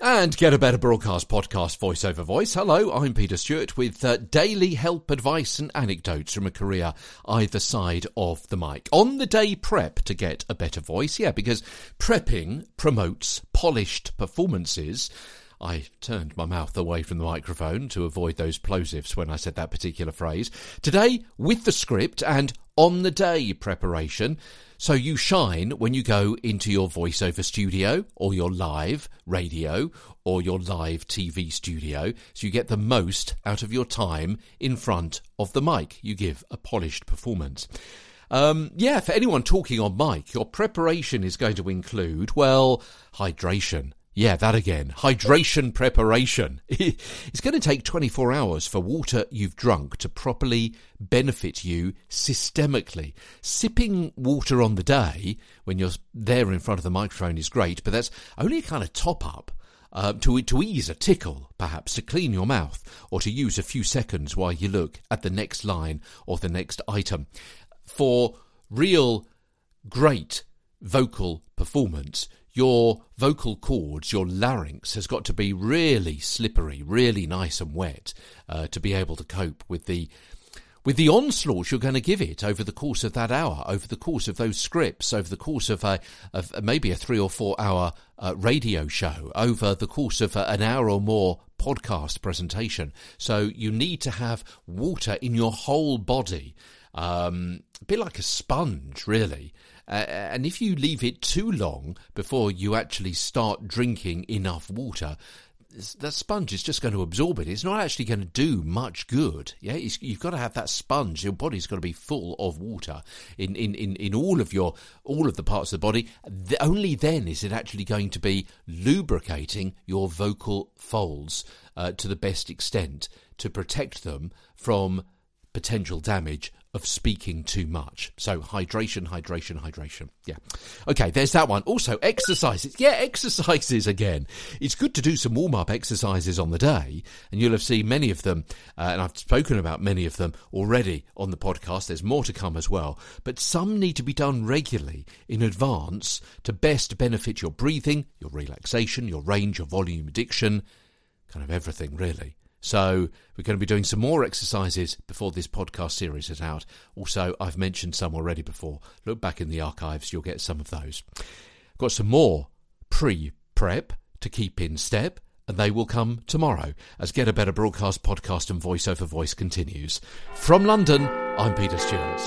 And Get a Better Broadcast podcast voice over voice. Hello, I'm Peter Stewart with uh, daily help, advice, and anecdotes from a career either side of the mic. On the day prep to get a better voice, yeah, because prepping promotes polished performances. I turned my mouth away from the microphone to avoid those plosives when I said that particular phrase. Today, with the script and on the day preparation, so you shine when you go into your voiceover studio or your live radio or your live TV studio. So you get the most out of your time in front of the mic. You give a polished performance. Um, yeah, for anyone talking on mic, your preparation is going to include, well, hydration. Yeah, that again. Hydration preparation. it's going to take 24 hours for water you've drunk to properly benefit you systemically. Sipping water on the day when you're there in front of the microphone is great, but that's only a kind of top up. Uh, to to ease a tickle, perhaps to clean your mouth, or to use a few seconds while you look at the next line or the next item. For real great vocal performance, your vocal cords, your larynx has got to be really slippery, really nice and wet uh, to be able to cope with the with the onslaught you're going to give it over the course of that hour, over the course of those scripts, over the course of, a, of maybe a three or four hour uh, radio show, over the course of an hour or more podcast presentation. So you need to have water in your whole body, um, a bit like a sponge, really. Uh, and if you leave it too long before you actually start drinking enough water, that sponge is just going to absorb it. It's not actually going to do much good. Yeah, it's, you've got to have that sponge. Your body's got to be full of water in, in, in, in all of your all of the parts of the body. The, only then is it actually going to be lubricating your vocal folds uh, to the best extent to protect them from potential damage of speaking too much. So hydration, hydration, hydration. Yeah. Okay, there's that one. Also, exercises. Yeah, exercises again. It's good to do some warm up exercises on the day, and you'll have seen many of them, uh, and I've spoken about many of them already on the podcast. There's more to come as well. But some need to be done regularly in advance to best benefit your breathing, your relaxation, your range, your volume addiction, kind of everything, really. So we're going to be doing some more exercises before this podcast series is out. Also, I've mentioned some already before. Look back in the archives, you'll get some of those. Got some more pre prep to keep in step, and they will come tomorrow as Get a Better Broadcast podcast and voice over voice continues. From London, I'm Peter Stewart.